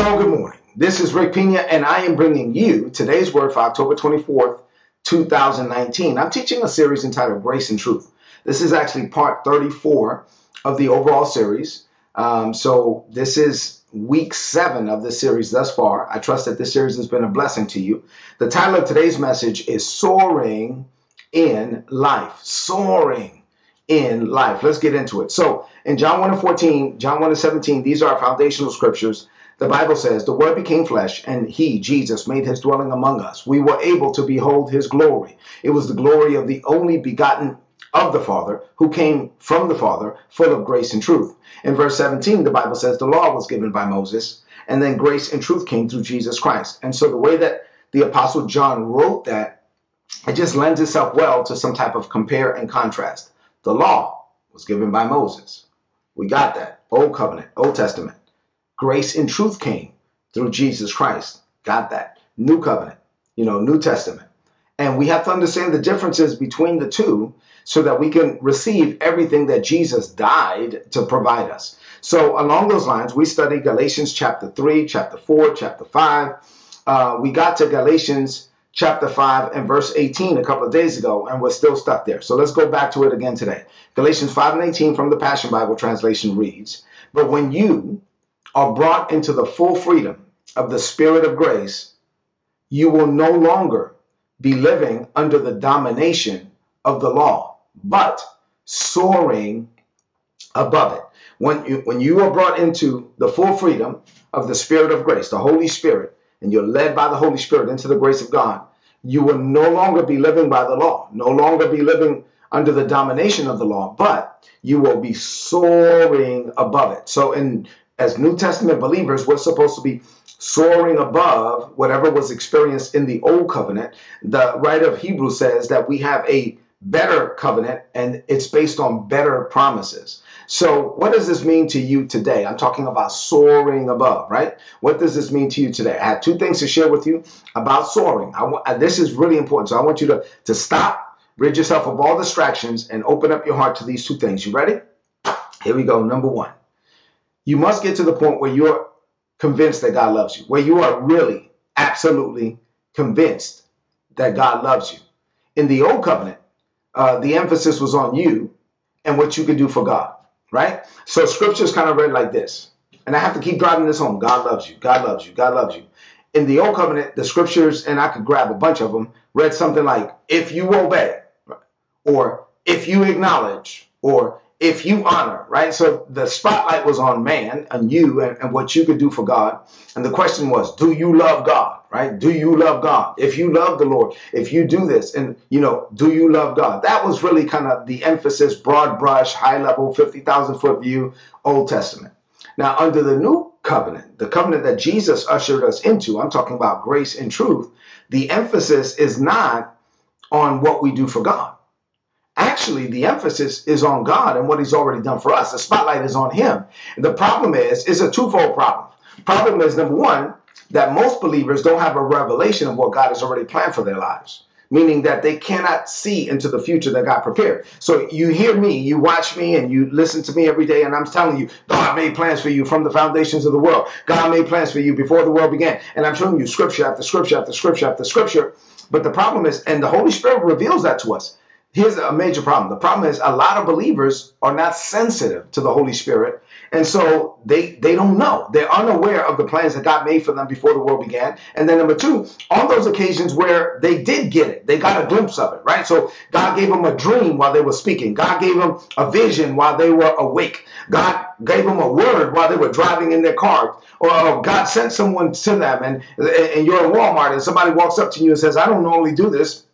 Hello, good morning. This is Rick Pina, and I am bringing you today's word for October 24th, 2019. I'm teaching a series entitled Grace and Truth. This is actually part 34 of the overall series. Um, so, this is week seven of this series thus far. I trust that this series has been a blessing to you. The title of today's message is Soaring in Life. Soaring in life. Let's get into it. So, in John 1 and 14, John 1 and 17, these are our foundational scriptures the Bible says, The Word became flesh, and He, Jesus, made His dwelling among us. We were able to behold His glory. It was the glory of the only begotten of the Father, who came from the Father, full of grace and truth. In verse 17, the Bible says, The law was given by Moses, and then grace and truth came through Jesus Christ. And so the way that the Apostle John wrote that, it just lends itself well to some type of compare and contrast. The law was given by Moses. We got that. Old covenant, Old Testament. Grace and truth came through Jesus Christ. Got that. New covenant, you know, New Testament. And we have to understand the differences between the two so that we can receive everything that Jesus died to provide us. So, along those lines, we studied Galatians chapter 3, chapter 4, chapter 5. Uh, we got to Galatians chapter 5 and verse 18 a couple of days ago, and we're still stuck there. So, let's go back to it again today. Galatians 5 and 18 from the Passion Bible translation reads But when you, are brought into the full freedom of the Spirit of grace, you will no longer be living under the domination of the law, but soaring above it. When you, when you are brought into the full freedom of the Spirit of grace, the Holy Spirit, and you're led by the Holy Spirit into the grace of God, you will no longer be living by the law, no longer be living under the domination of the law, but you will be soaring above it. So in as New Testament believers, we're supposed to be soaring above whatever was experienced in the old covenant. The writer of Hebrews says that we have a better covenant and it's based on better promises. So, what does this mean to you today? I'm talking about soaring above, right? What does this mean to you today? I have two things to share with you about soaring. I, this is really important. So, I want you to, to stop, rid yourself of all distractions, and open up your heart to these two things. You ready? Here we go. Number one you must get to the point where you're convinced that God loves you, where you are really, absolutely convinced that God loves you. In the old covenant, uh, the emphasis was on you and what you could do for God, right? So scriptures kind of read like this. And I have to keep driving this home. God loves you. God loves you. God loves you. In the old covenant, the scriptures, and I could grab a bunch of them, read something like, if you obey, or if you acknowledge, or if you honor, right? So the spotlight was on man and you and, and, what you could do for God. And the question was, do you love God, right? Do you love God? If you love the Lord, if you do this and, you know, do you love God? That was really kind of the emphasis, broad brush, high level, 50,000 foot view, Old Testament. Now, under the new covenant, the covenant that Jesus ushered us into, I'm talking about grace and truth, the emphasis is not on what we do for God actually the emphasis is on God and what he's already done for us. The spotlight is on him. The problem is, it's a twofold problem. Problem is number one, that most believers don't have a revelation of what God has already planned for their lives. Meaning that they cannot see into the future that God prepared. So you hear me, you watch me, and you listen to me every day, and I'm telling you, God made plans for you from the foundations of the world. God made plans for you before the world began. And I'm showing you scripture after scripture after scripture after scripture. But the problem is, and the Holy Spirit reveals that to us here's a major problem. The problem is a lot of believers are not sensitive to the Holy Spirit. And so they they don't know. They're unaware of the plans that God made for them before the world began. And then number two, on those occasions where they did get it, they got a glimpse of it, right? So God gave them a dream while they were speaking. God gave them a vision while they were awake. God gave them a word while they were driving in their car. Or God sent someone to them and, and you're in Walmart and somebody walks up to you and says, I don't normally do this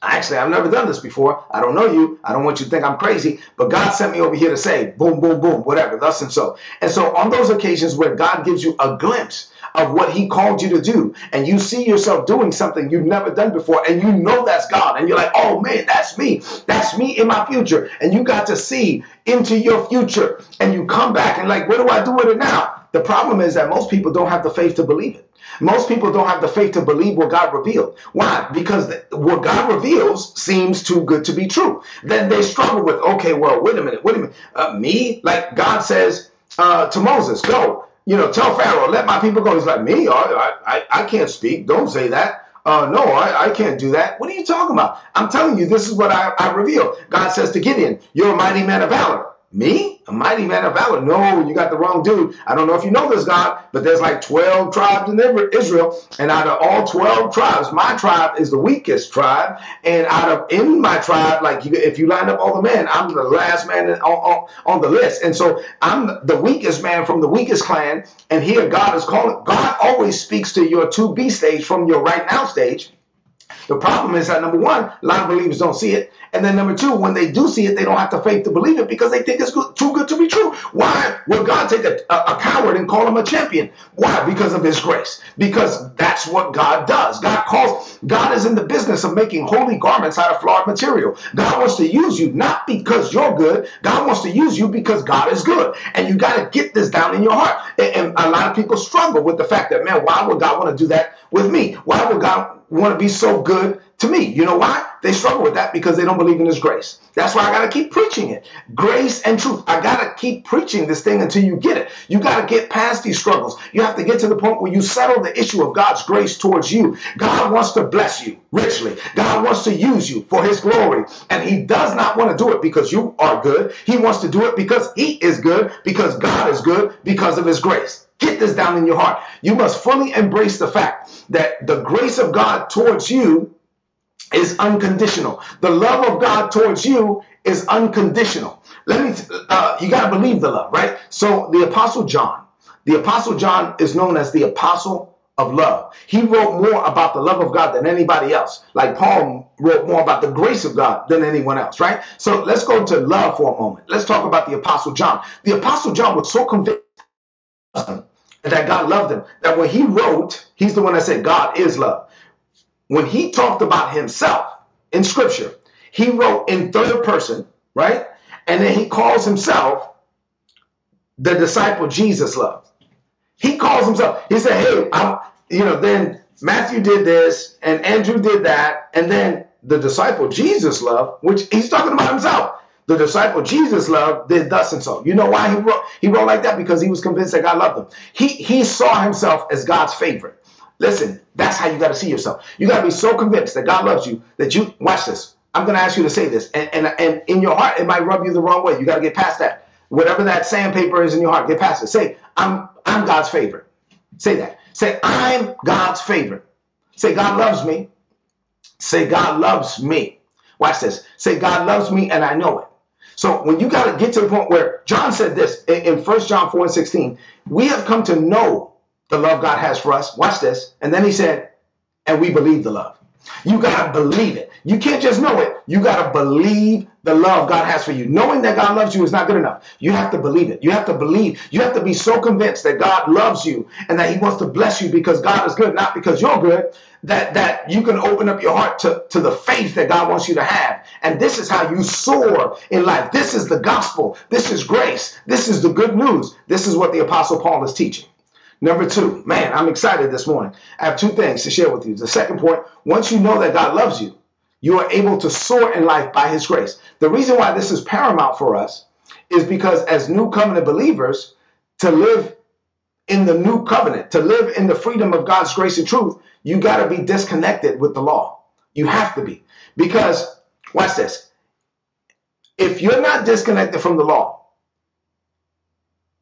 Actually, I've never done this before. I don't know you. I don't want you to think I'm crazy, but God sent me over here to say boom, boom, boom, whatever, thus and so. And so on those occasions where God gives you a glimpse of what he called you to do, and you see yourself doing something you've never done before, and you know that's God, and you're like, oh man, that's me. That's me in my future. And you got to see into your future, and you come back and like, what do I do with it now? The problem is that most people don't have the faith to believe it. Most people don't have the faith to believe what God revealed. Why? Because what God reveals seems too good to be true. Then they struggle with, okay, well, wait a minute, wait a minute. Uh, me? Like God says uh, to Moses, go, you know, tell Pharaoh, let my people go. He's like, me? I, I, I can't speak. Don't say that. Uh, no, I, I can't do that. What are you talking about? I'm telling you, this is what I, I reveal. God says to Gideon, you're a mighty man of valor. Me? A mighty man of valor? No, you got the wrong dude. I don't know if you know this, God, but there's like 12 tribes in Israel. And out of all 12 tribes, my tribe is the weakest tribe. And out of in my tribe, like you, if you line up all the men, I'm the last man on, on, on the list. And so I'm the weakest man from the weakest clan. And here God is calling, God always speaks to your to be stage from your right now stage. The problem is that number one, a lot of believers don't see it. And then number two, when they do see it, they don't have the faith to believe it because they think it's good, too good to be true. Why would God take a, a, a, coward and call him a champion? Why? Because of his grace. Because that's what God does. God calls, God is in the business of making holy garments out of flawed material. God wants to use you not because you're good. God wants to use you because God is good. And you got to get this down in your heart. And, and a lot of people struggle with the fact that, man, why would God want to do that with me? Why would God want to be so good to me. You know why? They struggle with that because they don't believe in His grace. That's why I got to keep preaching it. Grace and truth. I got to keep preaching this thing until you get it. You got to get past these struggles. You have to get to the point where you settle the issue of God's grace towards you. God wants to bless you richly. God wants to use you for His glory. And He does not want to do it because you are good. He wants to do it because He is good, because God is good, because of His grace. This down in your heart. You must fully embrace the fact that the grace of God towards you is unconditional. The love of God towards you is unconditional. Let me, uh, you got to believe the love, right? So the Apostle John, the Apostle John is known as the Apostle of love. He wrote more about the love of God than anybody else. Like Paul wrote more about the grace of God than anyone else, right? So let's go to love for a moment. Let's talk about the Apostle John. The Apostle John was so convinced that God loved him that when he wrote, he's the one that said God is love. When he talked about himself in scripture, he wrote in third person, right? And then he calls himself the disciple Jesus loved. He calls himself, he said, hey, I'm, you know, then Matthew did this and Andrew did that. And then the disciple Jesus loved, which he's talking about himself the disciple Jesus loved did thus and so. You know why he wrote he wrote like that? Because he was convinced that God loved him. He he saw himself as God's favorite. Listen, that's how you got to see yourself. You got to be so convinced that God loves you that you watch this. I'm going to ask you to say this, and, and and in your heart it might rub you the wrong way. You got to get past that. Whatever that sandpaper is in your heart, get past it. Say, I'm I'm God's favorite. Say that. Say, I'm God's favorite. Say, God loves me. Say, God loves me. Watch this. Say, God loves me, and I know it. So when you got to get to the point where John said this in, 1 John 4 and 16, we have come to know the love God has for us. Watch this. And then he said, and we believe the love. You got to believe it. You can't just know it. You got to believe the love God has for you. Knowing that God loves you is not good enough. You have to believe it. You have to believe. You have to be so convinced that God loves you and that he wants to bless you because God is good, not because you're good, that, that you can open up your heart to, to the faith that God wants you to have. And this is how you soar in life. This is the gospel. This is grace. This is the good news. This is what the apostle Paul is teaching. Number two, man, I'm excited this morning. I have two things to share with you. The second point, once you know that God loves you, you are able to soar in life by his grace. The reason why this is paramount for us is because as new covenant believers, to live in the new covenant, to live in the freedom of God's grace and truth, you got to be disconnected with the law. You have to be. Because, watch this. If you're not disconnected from the law,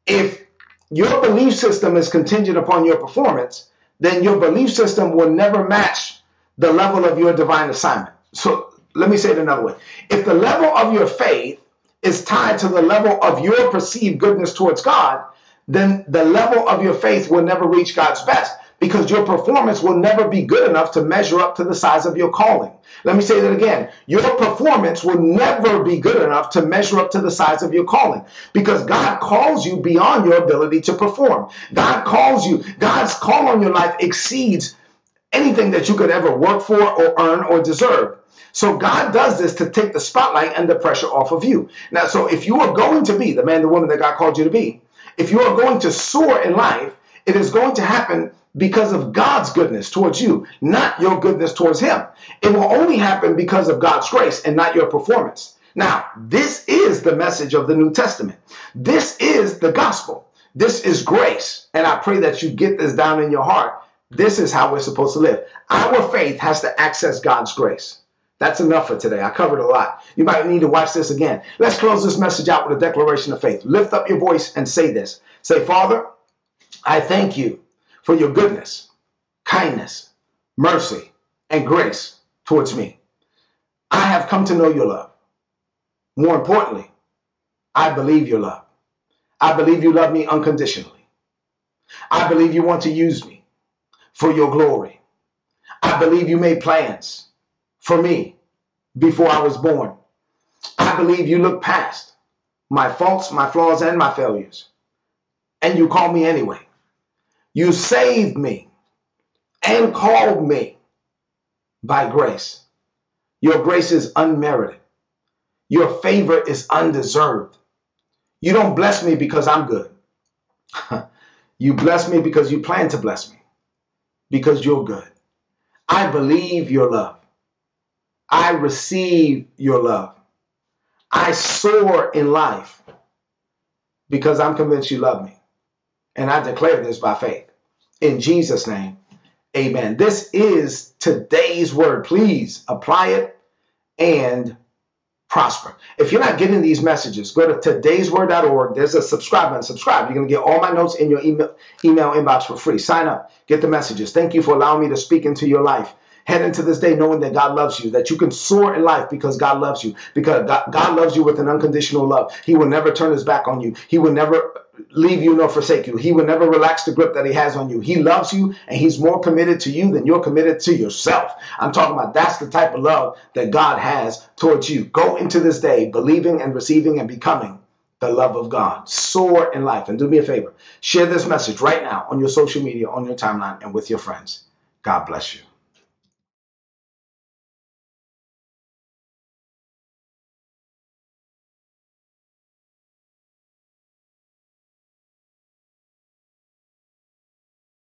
if your belief system is contingent upon your performance, then your belief system will never match the level of your divine assignment. So let me say it another way. If the level of your faith is tied to the level of your perceived goodness towards God, then the level of your faith will never reach God's best because your performance will never be good enough to measure up to the size of your calling. Let me say that again. Your performance will never be good enough to measure up to the size of your calling because God calls you beyond your ability to perform. God calls you, God's call on your life exceeds anything that you could ever work for or earn or deserve. So God does this to take the spotlight and the pressure off of you. Now, so if you are going to be the man, the woman that God called you to be, if you are going to soar in life, it is going to happen because of God's goodness towards you, not your goodness towards Him. It will only happen because of God's grace and not your performance. Now, this is the message of the New Testament. This is the gospel. This is grace. And I pray that you get this down in your heart. This is how we're supposed to live. Our faith has to access God's grace. That's enough for today. I covered a lot. You might need to watch this again. Let's close this message out with a declaration of faith. Lift up your voice and say this. Say, Father, I thank you for your goodness, kindness, mercy, and grace towards me. I have come to know your love. More importantly, I believe your love. I believe you love me unconditionally. I believe you want to use me for your glory. I believe you made plans for me before I was born. I believe you look past my faults, my flaws, and my failures. And you call me anyway. You saved me and called me by grace. Your grace is unmerited. Your favor is undeserved. You don't bless me because I'm good. you bless me because you plan to bless me, because you're good. I believe your love. I receive your love. I soar in life because I'm convinced you love me. And I declare this by faith. In Jesus' name, amen. This is today's word. Please apply it and prosper. If you're not getting these messages, go to today'sword.org. There's a subscribe button. Subscribe. You're going to get all my notes in your email, email inbox for free. Sign up. Get the messages. Thank you for allowing me to speak into your life. Head into this day knowing that God loves you, that you can soar in life because God loves you, because God, loves you with an unconditional love. He will never turn his back on you. He will never leave you nor forsake you. He will never relax the grip that he has on you. He loves you and he's more committed to you than you're committed to yourself. I'm talking about that's the type of love that God has towards you. Go into this day believing and receiving and becoming the love of God. Soar in life. And do me a favor, share this message right now on your social media, on your timeline, and with your friends. God bless you.